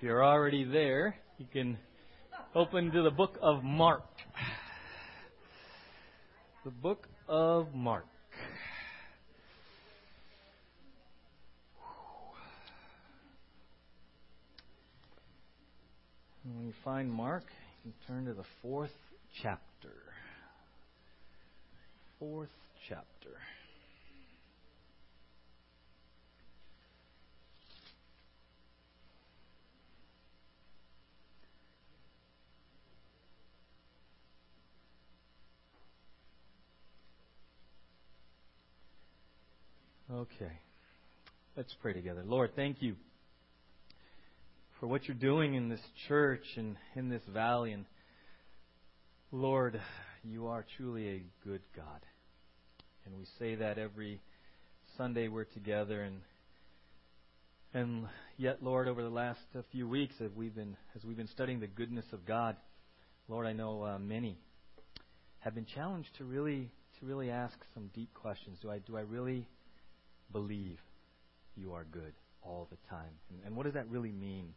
If you're already there, you can open to the book of Mark. The book of Mark. When you find Mark, you can turn to the fourth chapter. Fourth chapter. Okay. Let's pray together. Lord, thank you for what you're doing in this church and in this valley. And Lord, you are truly a good God. And we say that every Sunday we're together and and yet, Lord, over the last uh, few weeks, as we've been as we've been studying the goodness of God, Lord, I know uh, many have been challenged to really to really ask some deep questions. Do I do I really believe you are good all the time. And, and what does that really mean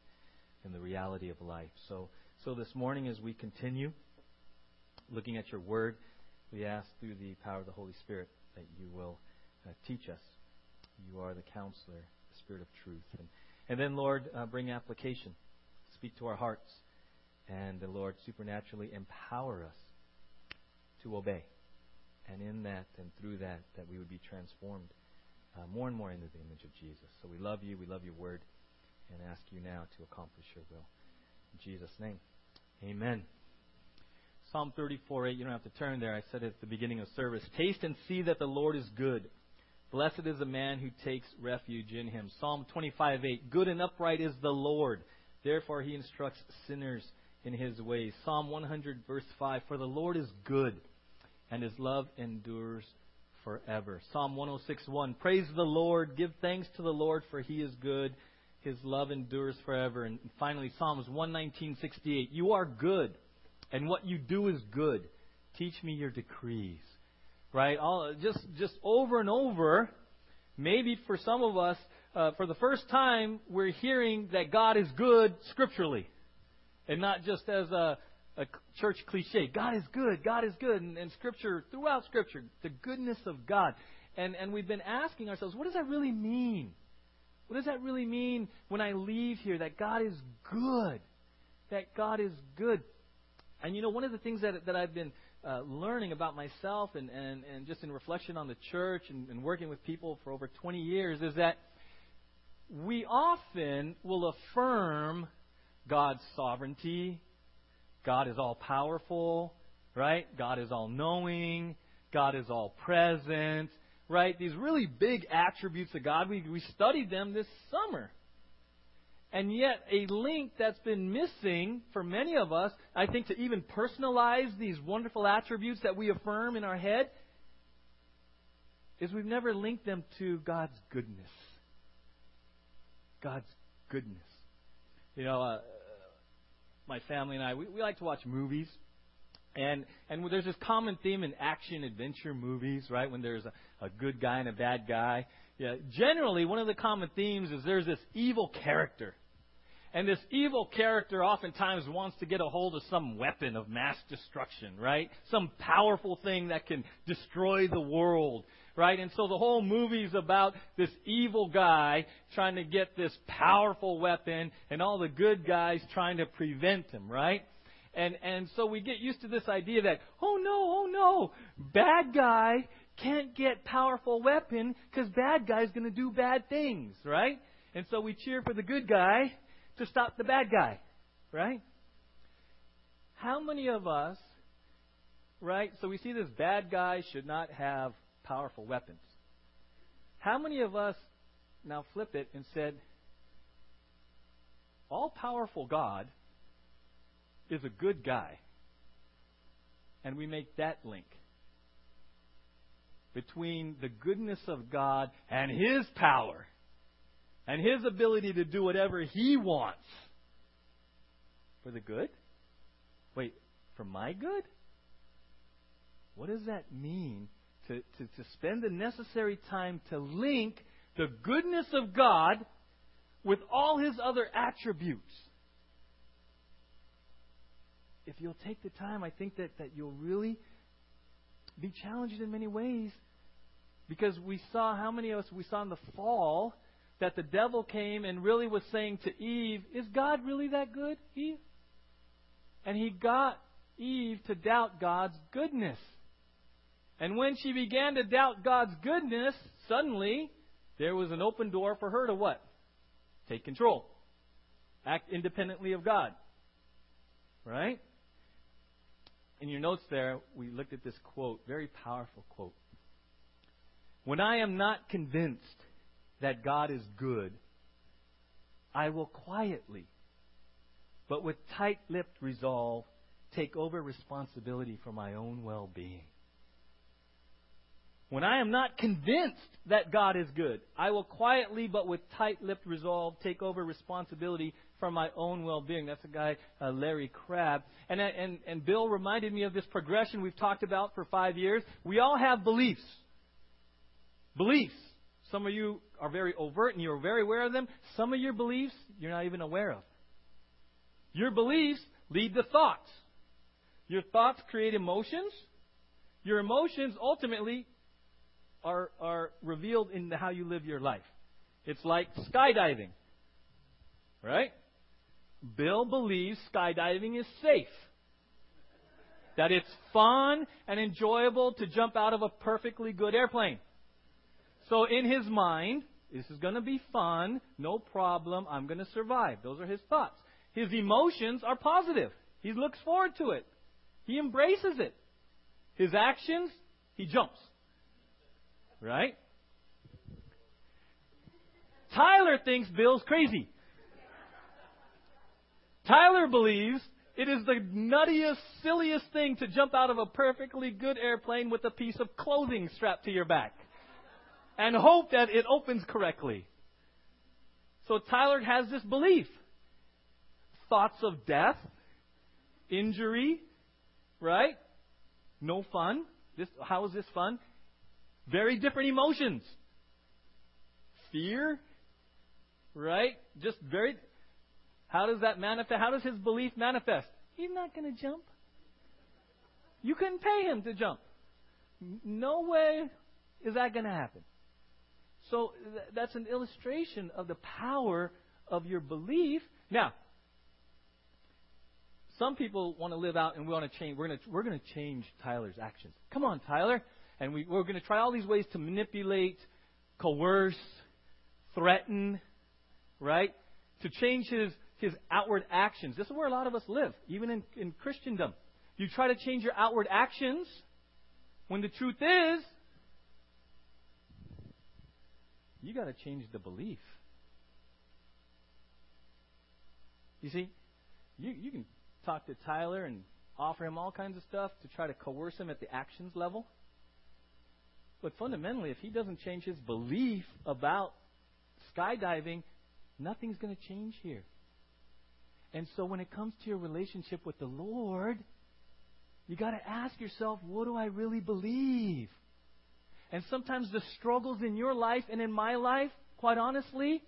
in the reality of life? So, so this morning, as we continue looking at your word, we ask through the power of the Holy Spirit that you will uh, teach us. You are the counselor, the Spirit of truth. And, and then, Lord, uh, bring application. Speak to our hearts. And, the Lord, supernaturally empower us to obey. And in that and through that, that we would be transformed uh, more and more into the image of Jesus. So we love you. We love your word and ask you now to accomplish your will. In Jesus' name. Amen. Psalm 34 8, you don't have to turn there. I said it at the beginning of service. Taste and see that the Lord is good. Blessed is the man who takes refuge in him. Psalm 25 8, good and upright is the Lord. Therefore he instructs sinners in his ways. Psalm 100 verse 5, for the Lord is good and his love endures forever. Psalm 106:1 Praise the Lord, give thanks to the Lord for he is good. His love endures forever. And finally Psalms 119:68 You are good, and what you do is good. Teach me your decrees. Right? All just just over and over, maybe for some of us uh, for the first time we're hearing that God is good scripturally and not just as a a church cliche. God is good. God is good. And, and Scripture, throughout Scripture, the goodness of God. And, and we've been asking ourselves, what does that really mean? What does that really mean when I leave here that God is good? That God is good. And you know, one of the things that, that I've been uh, learning about myself and, and, and just in reflection on the church and, and working with people for over 20 years is that we often will affirm God's sovereignty, God is all powerful, right? God is all knowing. God is all present, right? These really big attributes of God. We, we studied them this summer. And yet, a link that's been missing for many of us, I think, to even personalize these wonderful attributes that we affirm in our head, is we've never linked them to God's goodness. God's goodness. You know, uh, my family and I, we, we like to watch movies. And and there's this common theme in action adventure movies, right? When there's a, a good guy and a bad guy. Yeah, generally one of the common themes is there's this evil character. And this evil character oftentimes wants to get a hold of some weapon of mass destruction, right? Some powerful thing that can destroy the world right? And so the whole movie's about this evil guy trying to get this powerful weapon and all the good guys trying to prevent him, right? And and so we get used to this idea that oh no, oh no, bad guy can't get powerful weapon because bad guy's going to do bad things, right? And so we cheer for the good guy to stop the bad guy, right? How many of us, right? So we see this bad guy should not have powerful weapons. How many of us now flip it and said, all powerful God is a good guy? And we make that link between the goodness of God and His power and His ability to do whatever He wants for the good? Wait, for my good? What does that mean to, to, to spend the necessary time to link the goodness of God with all his other attributes. if you'll take the time, I think that, that you'll really be challenged in many ways. Because we saw, how many of us, we saw in the fall that the devil came and really was saying to Eve, Is God really that good, Eve? And he got Eve to doubt God's goodness. And when she began to doubt God's goodness, suddenly there was an open door for her to what? Take control. Act independently of God. Right? In your notes there, we looked at this quote, very powerful quote. When I am not convinced that God is good, I will quietly, but with tight lipped resolve, take over responsibility for my own well being. When I am not convinced that God is good, I will quietly but with tight lipped resolve take over responsibility for my own well being. That's a guy, uh, Larry Crabb. And, uh, and, and Bill reminded me of this progression we've talked about for five years. We all have beliefs. Beliefs. Some of you are very overt and you're very aware of them. Some of your beliefs you're not even aware of. Your beliefs lead to thoughts. Your thoughts create emotions. Your emotions ultimately are, are revealed in how you live your life. It's like skydiving. Right? Bill believes skydiving is safe. That it's fun and enjoyable to jump out of a perfectly good airplane. So in his mind, this is going to be fun, no problem, I'm going to survive. Those are his thoughts. His emotions are positive. He looks forward to it. He embraces it. His actions, he jumps. Right? Tyler thinks Bill's crazy. Tyler believes it is the nuttiest, silliest thing to jump out of a perfectly good airplane with a piece of clothing strapped to your back and hope that it opens correctly. So Tyler has this belief. Thoughts of death, injury, right? No fun. This, how is this fun? Very different emotions. Fear, right? Just very. How does that manifest? How does his belief manifest? He's not going to jump. You couldn't pay him to jump. No way is that going to happen. So th- that's an illustration of the power of your belief. Now, some people want to live out and we want to change. We're going to, we're going to change Tyler's actions. Come on, Tyler. And we, we're going to try all these ways to manipulate, coerce, threaten, right? To change his, his outward actions. This is where a lot of us live, even in, in Christendom. You try to change your outward actions when the truth is, you got to change the belief. You see, you, you can talk to Tyler and offer him all kinds of stuff to try to coerce him at the actions level. But fundamentally, if he doesn't change his belief about skydiving, nothing's going to change here. And so when it comes to your relationship with the Lord, you got to ask yourself, what do I really believe? And sometimes the struggles in your life and in my life, quite honestly,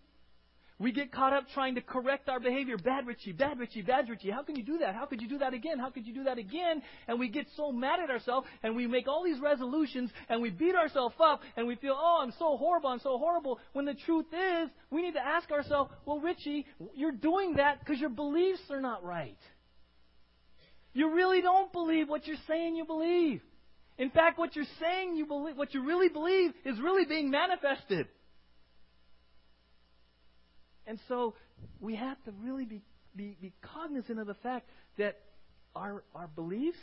we get caught up trying to correct our behavior. Bad Richie, bad Richie, bad Richie. How can you do that? How could you do that again? How could you do that again? And we get so mad at ourselves and we make all these resolutions and we beat ourselves up and we feel, oh, I'm so horrible, I'm so horrible. When the truth is, we need to ask ourselves, well, Richie, you're doing that because your beliefs are not right. You really don't believe what you're saying you believe. In fact, what you're saying you believe, what you really believe is really being manifested. And so we have to really be, be, be cognizant of the fact that our, our beliefs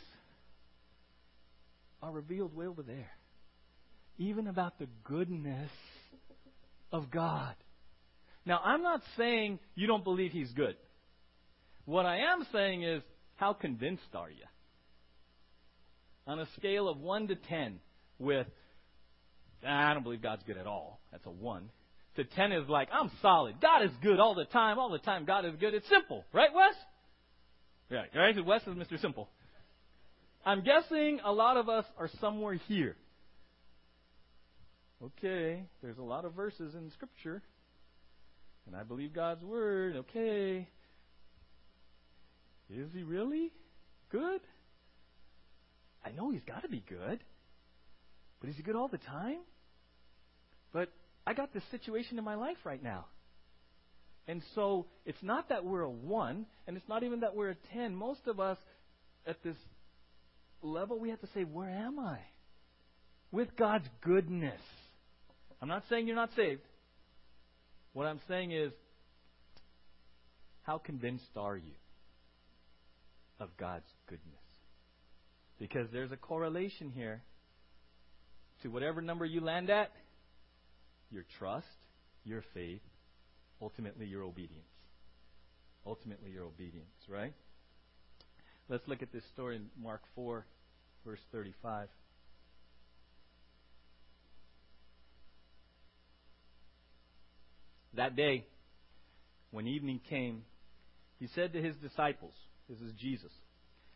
are revealed way over there. Even about the goodness of God. Now, I'm not saying you don't believe He's good. What I am saying is, how convinced are you? On a scale of 1 to 10, with, ah, I don't believe God's good at all. That's a 1 to 10 is like, I'm solid. God is good all the time. All the time, God is good. It's simple. Right, Wes? Right, right? Wes is Mr. Simple. I'm guessing a lot of us are somewhere here. Okay, there's a lot of verses in Scripture, and I believe God's Word. Okay. Is He really good? I know He's got to be good. But is He good all the time? But I got this situation in my life right now. And so it's not that we're a one, and it's not even that we're a ten. Most of us at this level, we have to say, Where am I? With God's goodness. I'm not saying you're not saved. What I'm saying is, how convinced are you of God's goodness? Because there's a correlation here to whatever number you land at your trust, your faith, ultimately your obedience. Ultimately your obedience, right? Let's look at this story in Mark 4, verse 35. That day, when evening came, he said to his disciples, This is Jesus,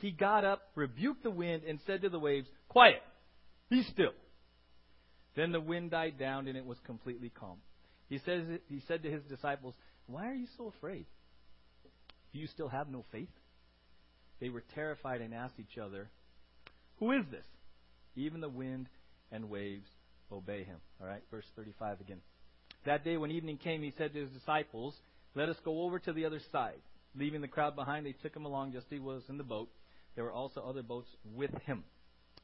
He got up, rebuked the wind, and said to the waves, Quiet, be still. Then the wind died down, and it was completely calm. He, says, he said to his disciples, Why are you so afraid? Do you still have no faith? They were terrified and asked each other, Who is this? Even the wind and waves obey him. All right, verse 35 again. That day when evening came, he said to his disciples, Let us go over to the other side. Leaving the crowd behind, they took him along just as he was in the boat. There were also other boats with him.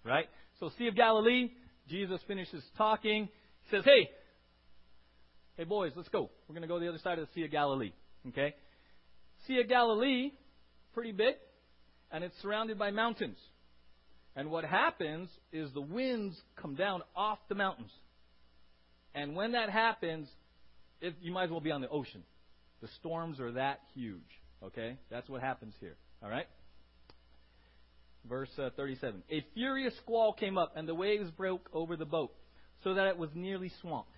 Right? So, Sea of Galilee, Jesus finishes talking. He says, Hey, hey boys, let's go. We're going to go to the other side of the Sea of Galilee. Okay? Sea of Galilee, pretty big, and it's surrounded by mountains. And what happens is the winds come down off the mountains. And when that happens, it, you might as well be on the ocean. The storms are that huge. Okay? That's what happens here. All right? Verse uh, 37. A furious squall came up, and the waves broke over the boat, so that it was nearly swamped.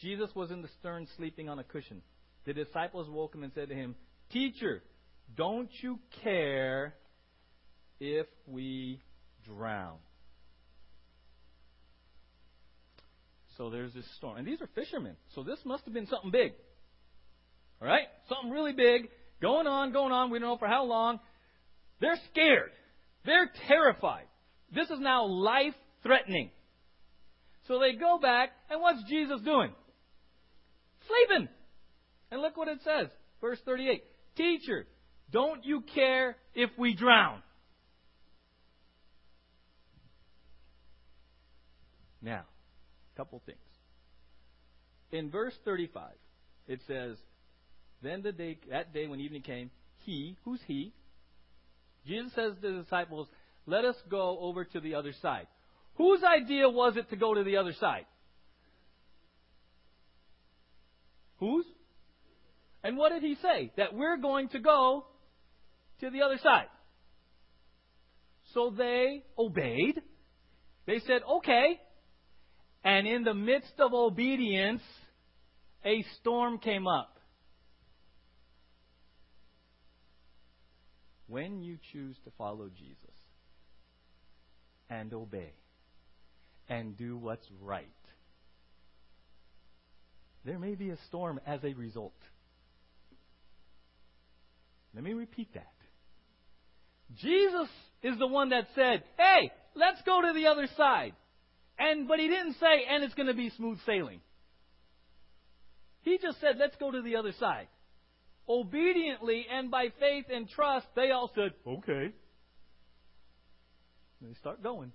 Jesus was in the stern, sleeping on a cushion. The disciples woke him and said to him, Teacher, don't you care if we drown? So there's this storm. And these are fishermen. So this must have been something big. All right? Something really big. Going on, going on. We don't know for how long. They're scared. They're terrified. This is now life threatening. So they go back, and what's Jesus doing? Sleeping. And look what it says. Verse 38. Teacher, don't you care if we drown? Now, a couple things. In verse 35, it says, Then the day, that day when evening came, he, who's he? Jesus says to the disciples, Let us go over to the other side. Whose idea was it to go to the other side? Whose? And what did he say? That we're going to go to the other side. So they obeyed. They said, okay. And in the midst of obedience, a storm came up. When you choose to follow Jesus and obey and do what's right, there may be a storm as a result. Let me repeat that. Jesus is the one that said, "Hey, let's go to the other side." And but he didn't say, "And it's going to be smooth sailing." He just said, "Let's go to the other side." Obediently and by faith and trust, they all said, "Okay." And they start going.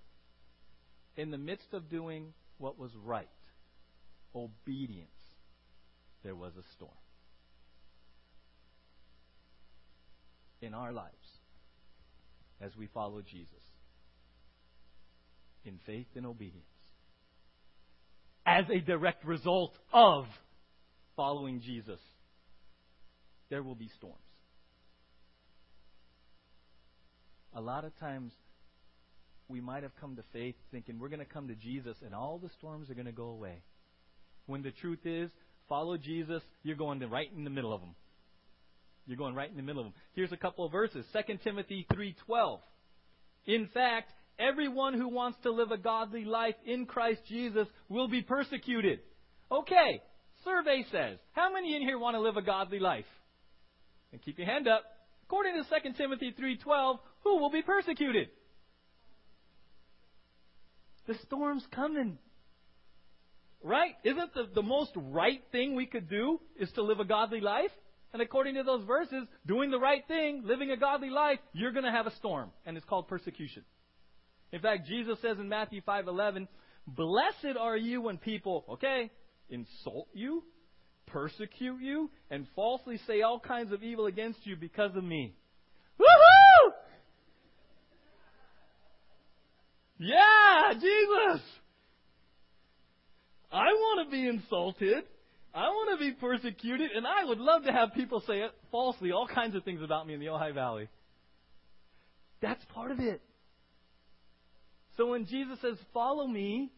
In the midst of doing what was right, obedience, there was a storm. in our lives as we follow Jesus in faith and obedience as a direct result of following Jesus, there will be storms. A lot of times, we might have come to faith thinking we're going to come to Jesus and all the storms are going to go away. When the truth is, follow Jesus, you're going right in the middle of them. You're going right in the middle of them. Here's a couple of verses. 2 Timothy 3:12. In fact, everyone who wants to live a godly life in Christ Jesus will be persecuted. Okay, survey says, how many in here want to live a godly life? And keep your hand up. According to 2 Timothy 3:12, who will be persecuted? The storm's coming. Right? Isn't the, the most right thing we could do is to live a godly life? And according to those verses, doing the right thing, living a godly life, you're going to have a storm, and it's called persecution. In fact, Jesus says in Matthew 5:11, "Blessed are you when people, okay, insult you, persecute you, and falsely say all kinds of evil against you because of me." Woohoo! Yeah, Jesus. I want to be insulted. I want to be persecuted, and I would love to have people say it falsely all kinds of things about me in the Ojai Valley. That's part of it. So when Jesus says, Follow me,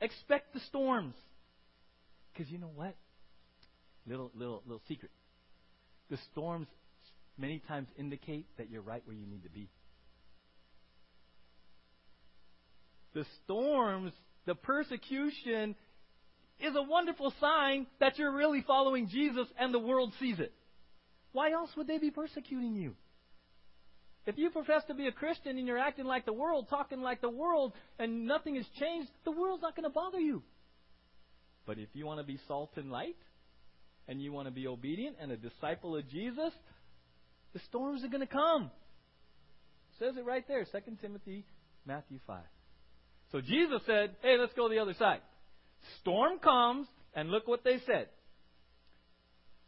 expect the storms. Because you know what? Little, little, little secret. The storms many times indicate that you're right where you need to be. The storms, the persecution, is a wonderful sign that you're really following Jesus and the world sees it. Why else would they be persecuting you? If you profess to be a Christian and you're acting like the world, talking like the world, and nothing has changed, the world's not going to bother you. But if you want to be salt and light, and you want to be obedient and a disciple of Jesus, the storms are going to come. It says it right there, 2 Timothy, Matthew 5. So Jesus said, hey, let's go the other side. Storm comes, and look what they said.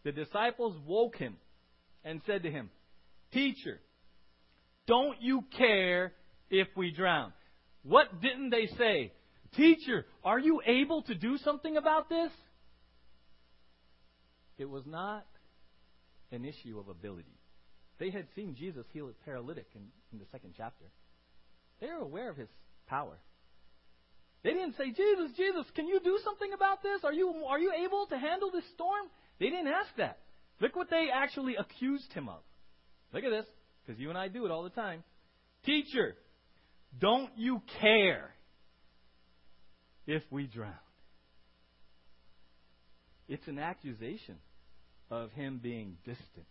The disciples woke him and said to him, Teacher, don't you care if we drown? What didn't they say? Teacher, are you able to do something about this? It was not an issue of ability. They had seen Jesus heal a paralytic in, in the second chapter. They were aware of his power. They didn't say, Jesus, Jesus, can you do something about this? Are you, are you able to handle this storm? They didn't ask that. Look what they actually accused him of. Look at this, because you and I do it all the time. Teacher, don't you care if we drown? It's an accusation of him being distant,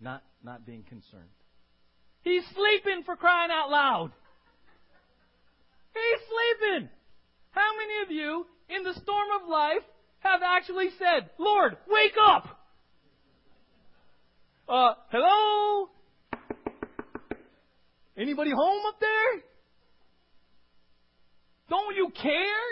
not, not being concerned. He's sleeping for crying out loud. He's sleeping. How many of you in the storm of life have actually said, Lord, wake up? Uh, hello? Anybody home up there? Don't you care?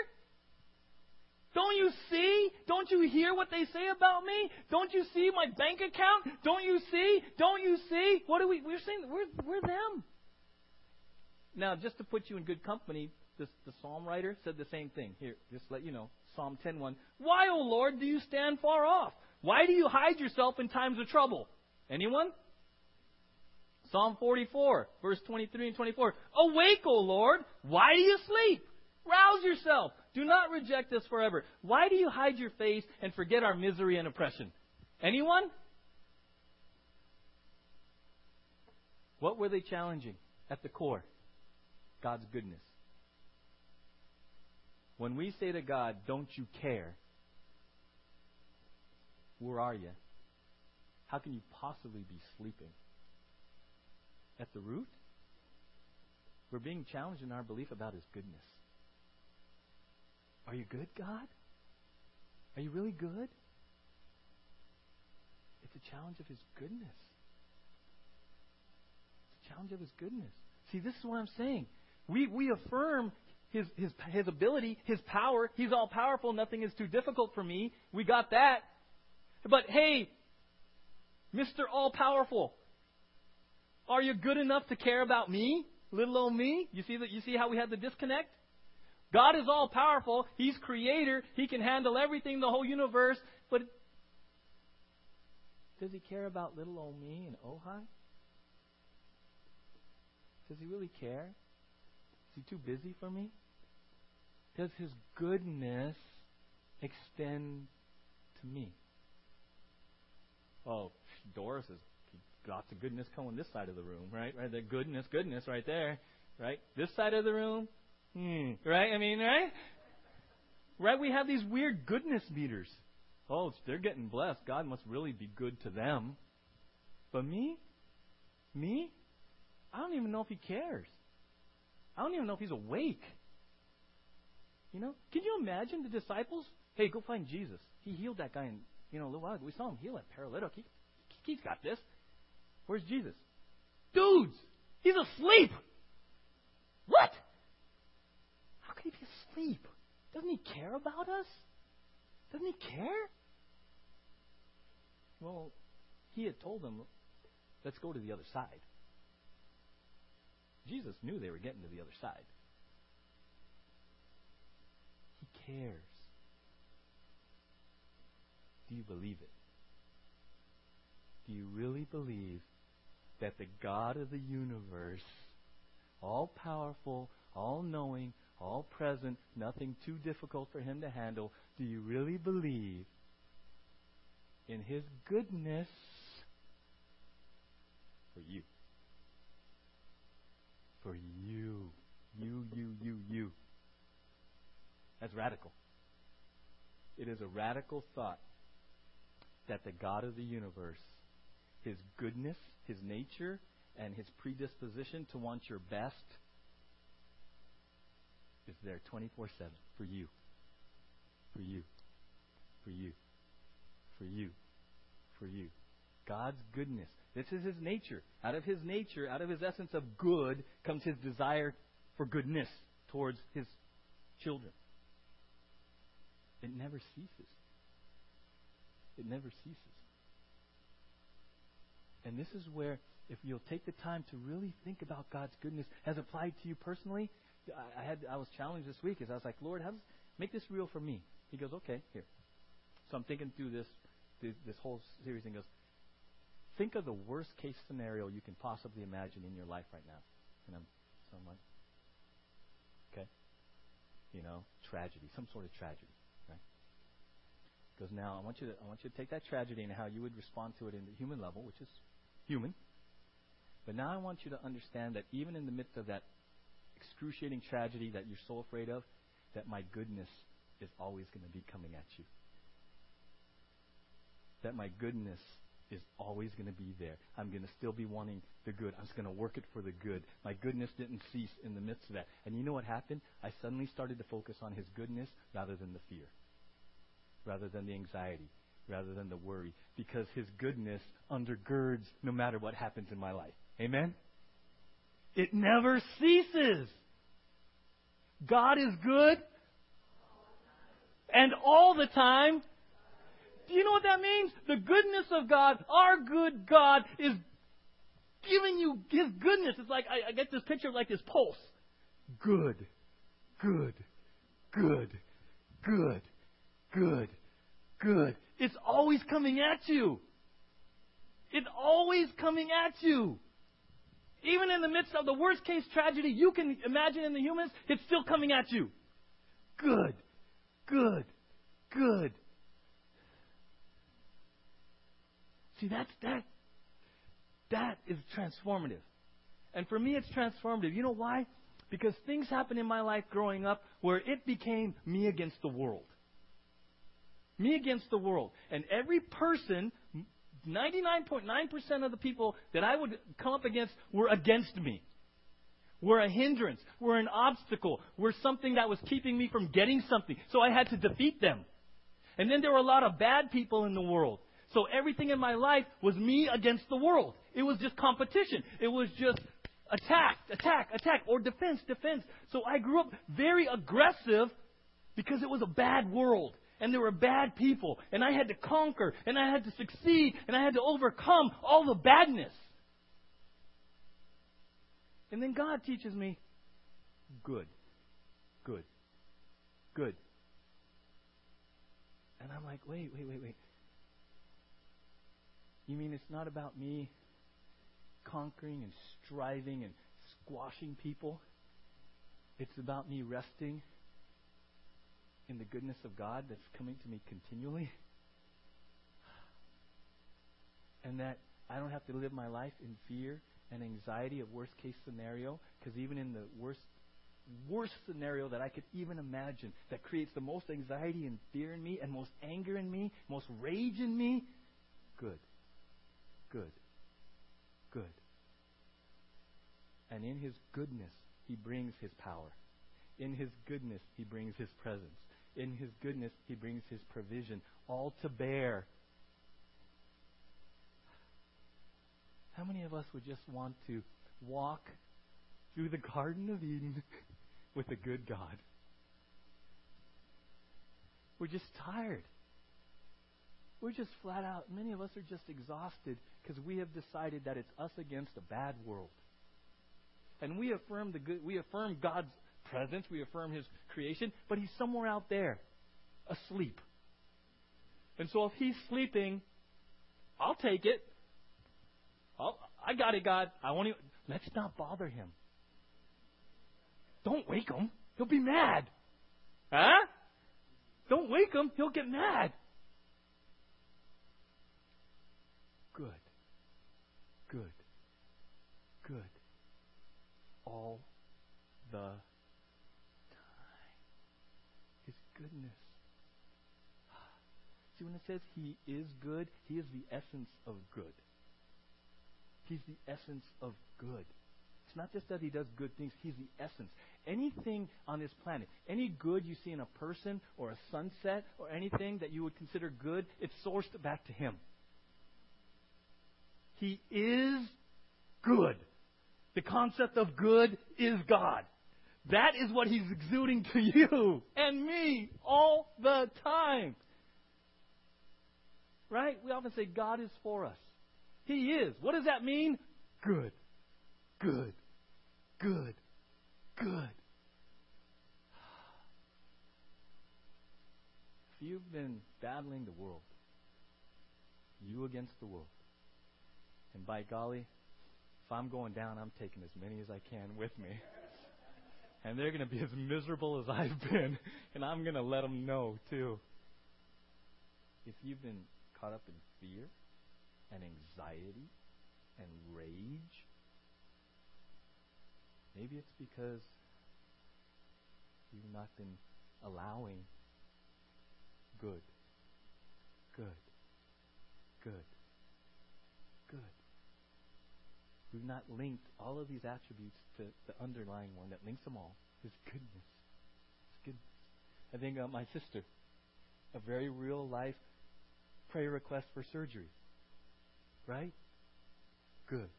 Don't you see? Don't you hear what they say about me? Don't you see my bank account? Don't you see? Don't you see? What are we? We're saying we're we're them. Now, just to put you in good company, this, the psalm writer said the same thing. Here, just let you know. Psalm 10:1. Why, O Lord, do you stand far off? Why do you hide yourself in times of trouble? Anyone? Psalm 44, verse 23 and 24. Awake, O Lord. Why do you sleep? Rouse yourself. Do not reject us forever. Why do you hide your face and forget our misery and oppression? Anyone? What were they challenging at the core? God's goodness. When we say to God, Don't you care? Where are you? How can you possibly be sleeping? At the root, we're being challenged in our belief about His goodness. Are you good, God? Are you really good? It's a challenge of His goodness. It's a challenge of His goodness. See, this is what I'm saying. We, we affirm his, his, his ability, His power. He's all powerful. Nothing is too difficult for me. We got that. But hey, Mr. All Powerful, are you good enough to care about me? Little old me? You see that you see how we had the disconnect? God is all powerful. He's creator. He can handle everything, the whole universe. But does he care about little old me and Ojai? Does he really care? Is he too busy for me? Does his goodness extend to me? Oh, Doris is lots of goodness coming this side of the room, right? Right, the goodness, goodness, right there, right? This side of the room, hmm, right? I mean, right? Right? We have these weird goodness meters. Oh, they're getting blessed. God must really be good to them. But me, me, I don't even know if He cares. I don't even know if He's awake. You know, can you imagine the disciples? Hey, go find Jesus. He healed that guy in, you know, a little while ago. We saw him heal that paralytic. He, he's got this. Where's Jesus? Dudes, he's asleep. What? Could he be asleep? Doesn't he care about us? Doesn't he care? Well, he had told them, let's go to the other side. Jesus knew they were getting to the other side. He cares. Do you believe it? Do you really believe that the God of the universe, all powerful, all knowing, all present, nothing too difficult for him to handle, do you really believe in his goodness for you? For you. You, you, you, you. That's radical. It is a radical thought that the God of the universe, his goodness, his nature, and his predisposition to want your best is there 24 7 for you. For you. For you. For you. For you. God's goodness. This is his nature. Out of his nature, out of his essence of good, comes his desire for goodness towards his children. It never ceases. It never ceases. And this is where, if you'll take the time to really think about God's goodness as applied to you personally, I had I was challenged this week as I was like, Lord, how make this real for me? He goes, okay, here. So I'm thinking through this this, this whole series and goes, think of the worst case scenario you can possibly imagine in your life right now. And I'm so I'm like, okay, you know, tragedy, some sort of tragedy, right? Because now I want you to I want you to take that tragedy and how you would respond to it in the human level, which is human. But now I want you to understand that even in the midst of that excruciating tragedy that you're so afraid of, that my goodness is always going to be coming at you. That my goodness is always going to be there. I'm going to still be wanting the good. I'm just going to work it for the good. My goodness didn't cease in the midst of that. And you know what happened? I suddenly started to focus on His goodness rather than the fear, rather than the anxiety, rather than the worry, because His goodness undergirds no matter what happens in my life. Amen? It never ceases. God is good. And all the time. Do you know what that means? The goodness of God, our good God, is giving you His goodness. It's like, I, I get this picture of like this pulse. Good, good, good, good, good, good. It's always coming at you. It's always coming at you. Even in the midst of the worst case tragedy you can imagine in the humans, it's still coming at you. Good, good, good. See, that's that. That is transformative. And for me, it's transformative. You know why? Because things happened in my life growing up where it became me against the world. Me against the world. And every person 99.9% of the people that I would come up against were against me. Were a hindrance, were an obstacle, were something that was keeping me from getting something. So I had to defeat them. And then there were a lot of bad people in the world. So everything in my life was me against the world. It was just competition. It was just attack, attack, attack, or defense, defense. So I grew up very aggressive because it was a bad world and there were bad people, and I had to conquer, and I had to succeed, and I had to overcome all the badness. And then God teaches me good, good, good. And I'm like, wait, wait, wait, wait. You mean it's not about me conquering and striving and squashing people. It's about me resting in the goodness of God that's coming to me continually. And that I don't have to live my life in fear and anxiety of worst case scenario, because even in the worst worst scenario that I could even imagine that creates the most anxiety and fear in me and most anger in me, most rage in me, good. Good. Good. And in his goodness, he brings his power. In his goodness, he brings his presence. In his goodness, he brings his provision, all to bear. How many of us would just want to walk through the Garden of Eden with a good God? We're just tired. We're just flat out. Many of us are just exhausted because we have decided that it's us against a bad world. And we affirm the good, we affirm God's presence, we affirm His creation, but He's somewhere out there, asleep. And so if He's sleeping, I'll take it. I'll, I got it, God. I won't even, let's not bother Him. Don't wake Him. He'll be mad. Huh? Don't wake Him. He'll get mad. Good. Good. Good. All the time. His goodness. See, when it says He is good, He is the essence of good. He's the essence of good. It's not just that He does good things, He's the essence. Anything on this planet, any good you see in a person or a sunset or anything that you would consider good, it's sourced back to Him. He is good. The concept of good is God. That is what He's exuding to you and me all the time. Right? We often say God is for us. He is. What does that mean? Good. Good. Good. Good. If you've been battling the world, you against the world, and by golly, if I'm going down, I'm taking as many as I can with me. And they're going to be as miserable as I've been, and I'm going to let them know, too. If you've been caught up in fear and anxiety and rage, maybe it's because you've not been allowing good, good, good. We've not linked all of these attributes to the underlying one that links them all His goodness. His goodness. I think uh, my sister, a very real life prayer request for surgery. Right? Good.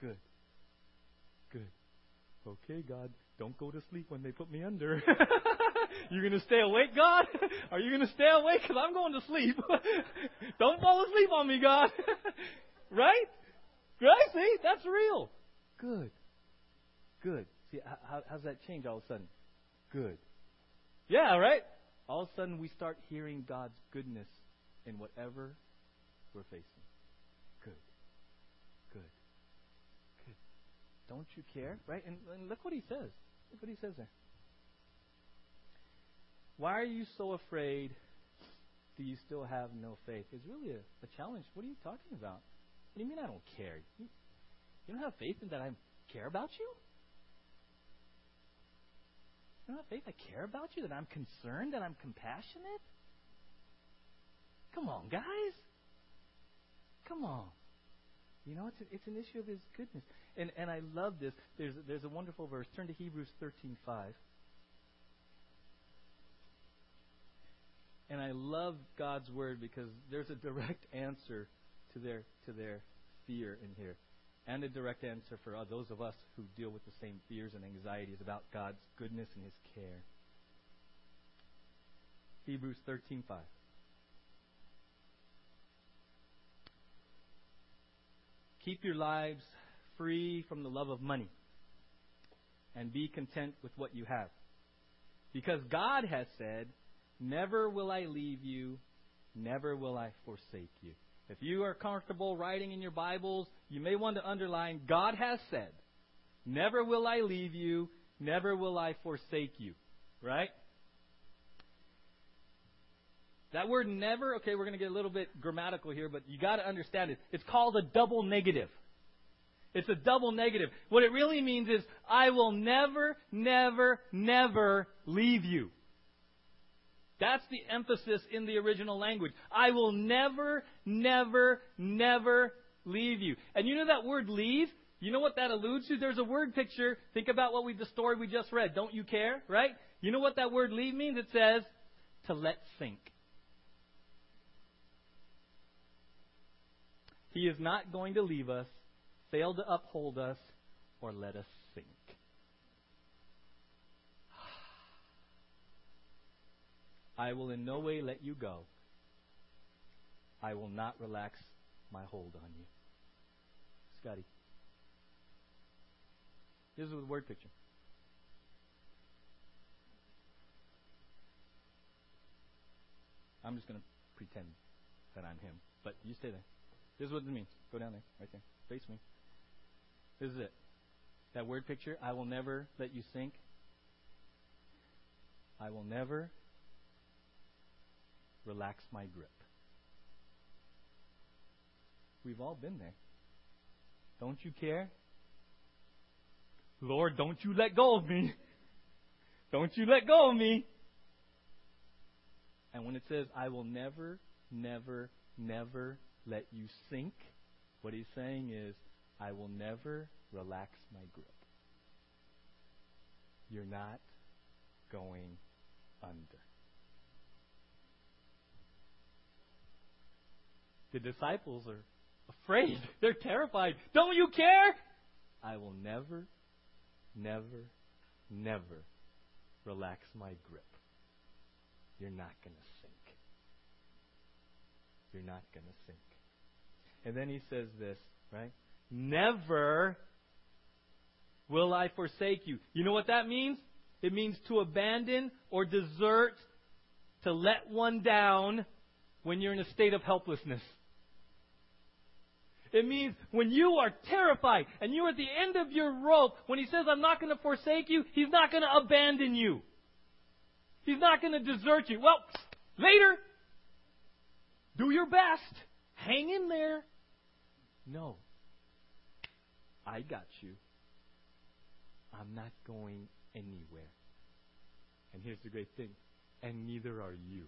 Good. Good. Okay, God, don't go to sleep when they put me under. You're going to stay awake, God? Are you going to stay awake? Because I'm going to sleep. don't fall asleep on me, God. right? Right? See? That's real. Good. Good. See, how, how's that change all of a sudden? Good. Yeah, right? All of a sudden we start hearing God's goodness in whatever we're facing. Good. Good. Good. Don't you care? Right? And, and look what he says. Look what he says there. Why are you so afraid? Do you still have no faith? It's really a, a challenge. What are you talking about? What do you mean I don't care? You, don't have faith in that I care about you? You don't have faith I care about you? That I'm concerned? That I'm compassionate? Come on, guys. Come on. You know, it's, a, it's an issue of His goodness. And, and I love this. There's, there's a wonderful verse. Turn to Hebrews 13.5. And I love God's word because there's a direct answer to their to their fear in here, and a direct answer for uh, those of us who deal with the same fears and anxieties about God's goodness and His care. Hebrews thirteen five. Keep your lives free from the love of money and be content with what you have. Because God has said, Never will I leave you, never will I forsake you. If you are comfortable writing in your Bibles, you may want to underline God has said. Never will I leave you. Never will I forsake you. Right? That word never, okay, we're going to get a little bit grammatical here, but you got to understand it. It's called a double negative. It's a double negative. What it really means is, I will never, never, never leave you. That's the emphasis in the original language. I will never, never, never leave you. And you know that word leave? You know what that alludes to? There's a word picture. Think about what we the story we just read. Don't you care? Right? You know what that word leave means? It says to let sink. He is not going to leave us, fail to uphold us, or let us sink. I will in no way let you go. I will not relax my hold on you. Scotty. This is the word picture. I'm just going to pretend that I'm him. But you stay there. This is what it means. Go down there, right there. Face me. This is it. That word picture, I will never let you sink. I will never relax my grip. We've all been there. Don't you care? Lord, don't you let go of me. Don't you let go of me. And when it says, I will never, never, never let you sink, what he's saying is, I will never relax my grip. You're not going under. The disciples are afraid. They're terrified. Don't you care? I will never, never, never relax my grip. You're not going to sink. You're not going to sink. And then he says this, right? Never will I forsake you. You know what that means? It means to abandon or desert, to let one down when you're in a state of helplessness. It means when you are terrified and you're at the end of your rope, when he says, I'm not going to forsake you, he's not going to abandon you. He's not going to desert you. Well, later, do your best. Hang in there. No. I got you. I'm not going anywhere. And here's the great thing. And neither are you.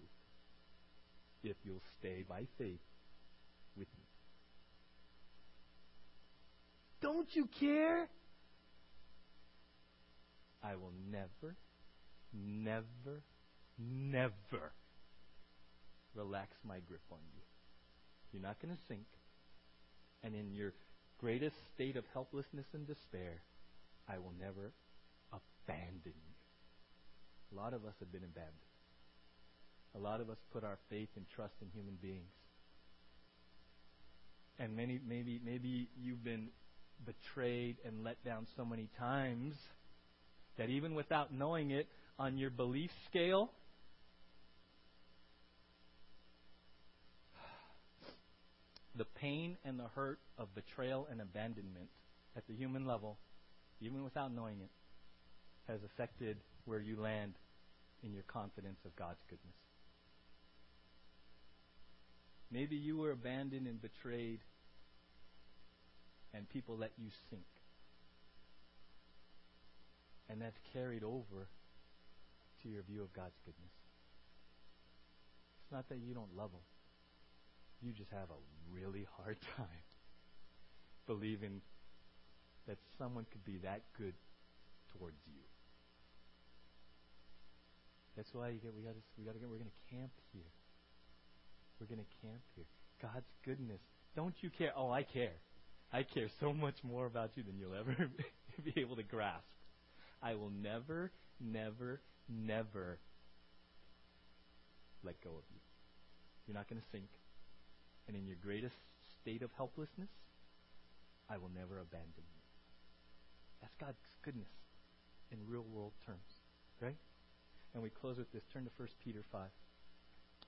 If you'll stay by faith with me. Don't you care? I will never, never, never relax my grip on you. You're not going to sink. And in your greatest state of helplessness and despair, I will never abandon you. A lot of us have been abandoned. A lot of us put our faith and trust in human beings. And many, maybe, maybe you've been betrayed and let down so many times that even without knowing it, on your belief scale, the pain and the hurt of betrayal and abandonment at the human level, even without knowing it, has affected where you land in your confidence of God's goodness. Maybe you were abandoned and betrayed, and people let you sink. And that's carried over to your view of God's goodness. It's not that you don't love Him you just have a really hard time believing that someone could be that good towards you. That's why you get, we got to we got to get. We're going to camp here. We're going to camp here. God's goodness. Don't you care? Oh, I care. I care so much more about you than you'll ever be able to grasp. I will never, never, never let go of you. You're not going to sink and in your greatest state of helplessness, I will never abandon you. That's God's goodness in real world terms. Right? And we close with this. Turn to 1 Peter 5.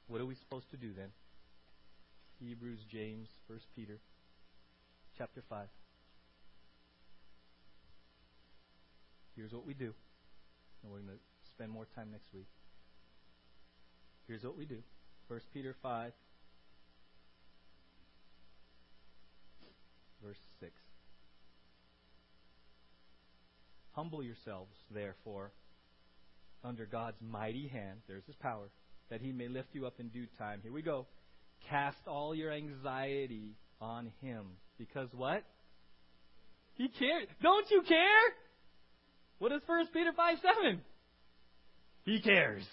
What are we supposed to do then? Hebrews, James, 1 Peter, chapter 5. here's what we do. And we're going to spend more time next week. Here's what we do. 1 Peter 5, verse 6. Humble yourselves, therefore, under God's mighty hand. There's his power. That he may lift you up in due time. Here we go. Cast all your anxiety on him. Because what? He cares. Don't you care? What is 1 Peter 5 7? He cares.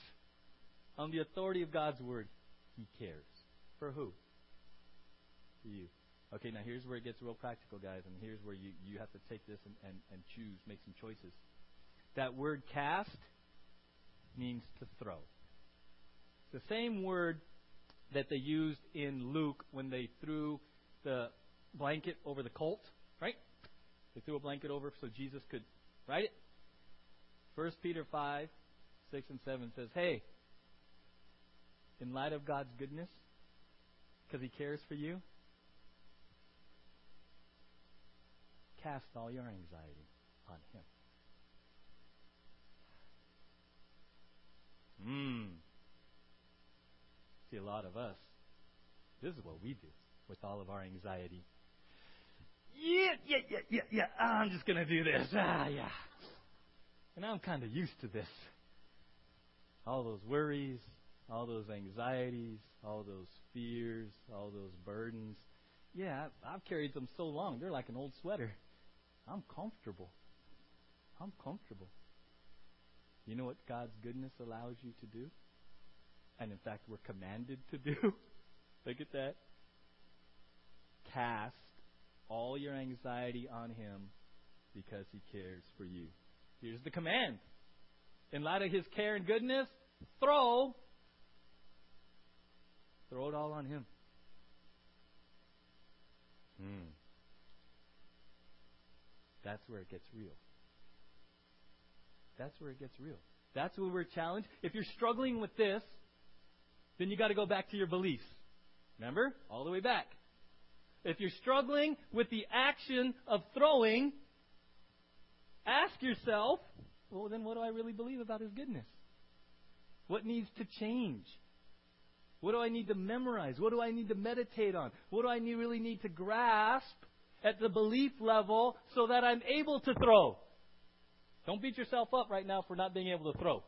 On the authority of God's word, he cares. For who? For you. Okay, now here's where it gets real practical, guys, and here's where you, you have to take this and, and, and choose, make some choices. That word cast means to throw. It's the same word that they used in Luke when they threw the blanket over the colt, right? They threw a blanket over so Jesus could write it. First Peter 5, 6 and 7 says, Hey, in light of God's goodness, because He cares for you, cast all your anxiety on Him. Hmm. See, a lot of us, this is what we do with all of our anxiety. Yeah, yeah, yeah, yeah, yeah. I'm just going to do this. Ah, yeah. And I'm kind of used to this. All those worries, all those anxieties, all those fears, all those burdens. Yeah, I've carried them so long. They're like an old sweater. I'm comfortable. I'm comfortable. You know what God's goodness allows you to do? And in fact, we're commanded to do? Look at that. Cast all your anxiety on Him because He cares for you. Here's the command. In light of His care and goodness, throw. Throw it all on Him. Hmm. That's where it gets real. That's where it gets real. That's where we're challenged. If you're struggling with this, then you got to go back to your beliefs. Remember? All the way back. If you're struggling with the action of throwing, ask yourself, well, then what do I really believe about His goodness? What needs to change? What do I need to memorize? What do I need to meditate on? What do I need, really need to grasp at the belief level so that I'm able to throw? Don't beat yourself up right now for not being able to throw.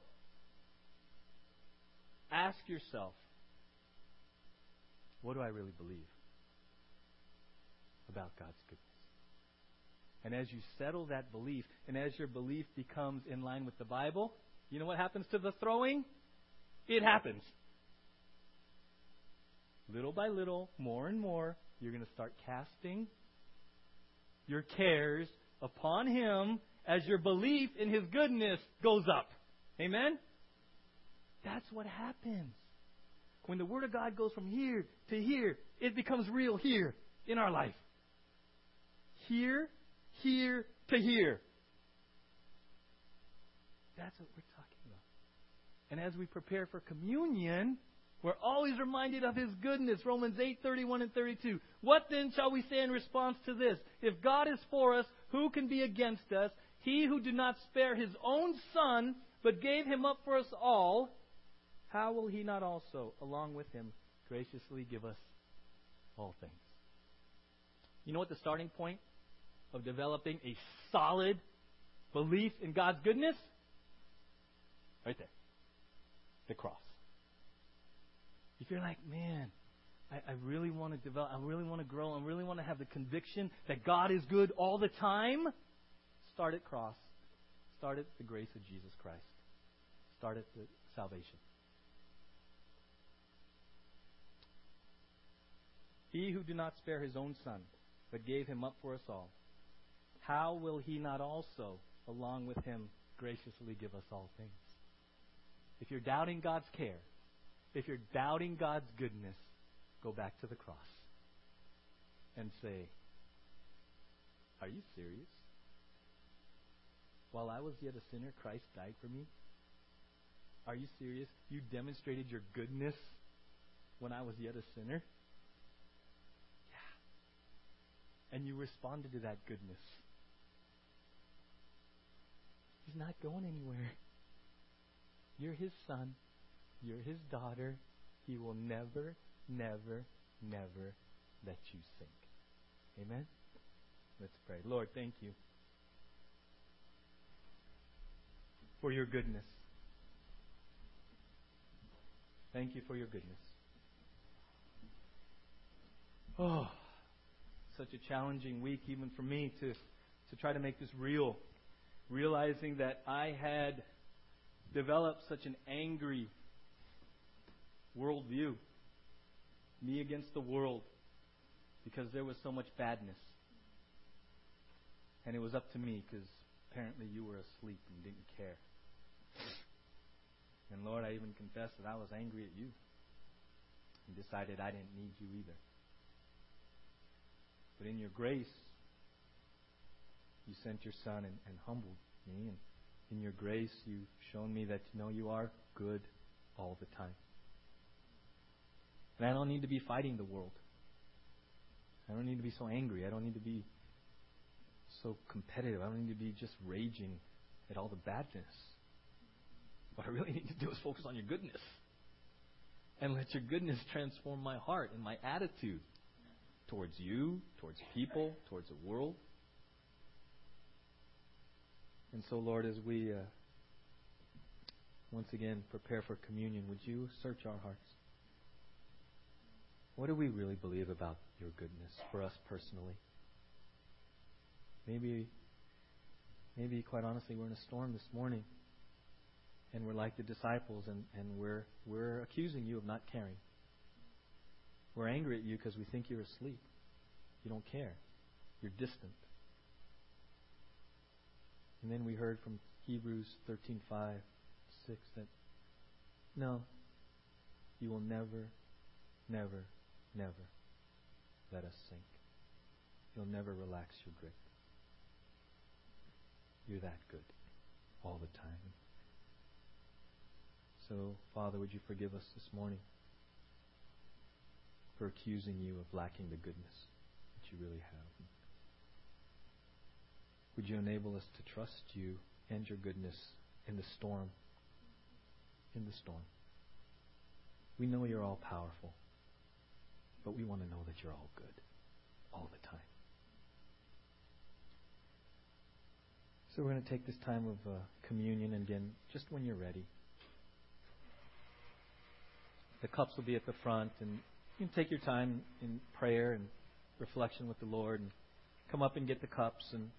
Ask yourself, what do I really believe about God's goodness? And as you settle that belief, and as your belief becomes in line with the Bible, you know what happens to the throwing? It happens. Little by little, more and more, you're going to start casting your cares upon Him as your belief in His goodness goes up. Amen? That's what happens. When the Word of God goes from here to here, it becomes real here in our life. Here, here to here. That's what we're talking about. And as we prepare for communion, we're always reminded of his goodness. Romans 8, 31 and 32. What then shall we say in response to this? If God is for us, who can be against us? He who did not spare his own son, but gave him up for us all, how will he not also, along with him, graciously give us all things? You know what the starting point of developing a solid belief in God's goodness? Right there. The cross. If you're like, man, I, I really want to develop, I really want to grow, I really want to have the conviction that God is good all the time, start at cross. Start at the grace of Jesus Christ. Start at the salvation. He who did not spare his own son, but gave him up for us all, how will he not also, along with him, graciously give us all things? If you're doubting God's care, if you're doubting God's goodness, go back to the cross and say, Are you serious? While I was yet a sinner, Christ died for me? Are you serious? You demonstrated your goodness when I was yet a sinner? Yeah. And you responded to that goodness. He's not going anywhere. You're his son. You're his daughter. He will never, never, never let you sink. Amen? Let's pray. Lord, thank you for your goodness. Thank you for your goodness. Oh, such a challenging week, even for me, to, to try to make this real. Realizing that I had developed such an angry worldview, me against the world, because there was so much badness. And it was up to me because apparently you were asleep and didn't care. And Lord, I even confessed that I was angry at you and decided I didn't need you either. But in your grace, you sent your son and, and humbled me. And in your grace, you've shown me that you know you are good all the time. And I don't need to be fighting the world. I don't need to be so angry. I don't need to be so competitive. I don't need to be just raging at all the badness. What I really need to do is focus on your goodness. And let your goodness transform my heart and my attitude towards you, towards people, towards the world. And so, Lord, as we uh, once again prepare for communion, would you search our hearts? What do we really believe about your goodness for us personally? Maybe, maybe quite honestly, we're in a storm this morning, and we're like the disciples, and, and we're we're accusing you of not caring. We're angry at you because we think you're asleep. You don't care. You're distant. And then we heard from Hebrews 13:5, 6 that no, you will never, never, never let us sink. You'll never relax your grip. You're that good all the time. So, Father, would you forgive us this morning for accusing you of lacking the goodness that you really have? Would you enable us to trust you and your goodness in the storm? In the storm. We know you're all powerful, but we want to know that you're all good all the time. So we're going to take this time of uh, communion again, just when you're ready. The cups will be at the front, and you can take your time in prayer and reflection with the Lord, and come up and get the cups, and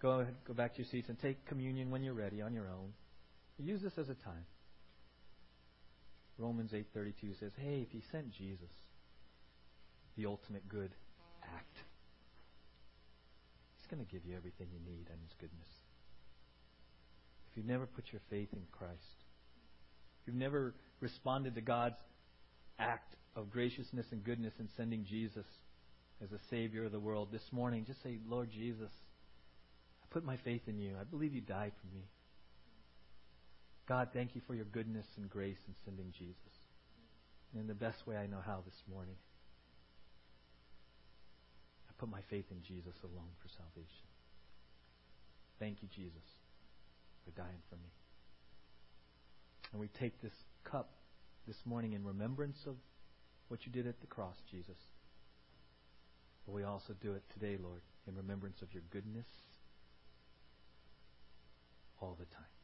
go ahead, go back to your seats and take communion when you're ready on your own. Use this as a time. Romans 8:32 says, "Hey, if He sent Jesus, the ultimate good act, He's going to give you everything you need and His goodness. If you've never put your faith in Christ, if you've never responded to God's act of graciousness and goodness in sending Jesus as a Savior of the world, this morning, just say, Lord Jesus, put my faith in you. I believe you died for me. God, thank you for your goodness and grace in sending Jesus. And in the best way I know how this morning, I put my faith in Jesus alone for salvation. Thank you, Jesus, for dying for me. And we take this cup this morning in remembrance of what you did at the cross, Jesus. But we also do it today, Lord, in remembrance of your goodness all the time.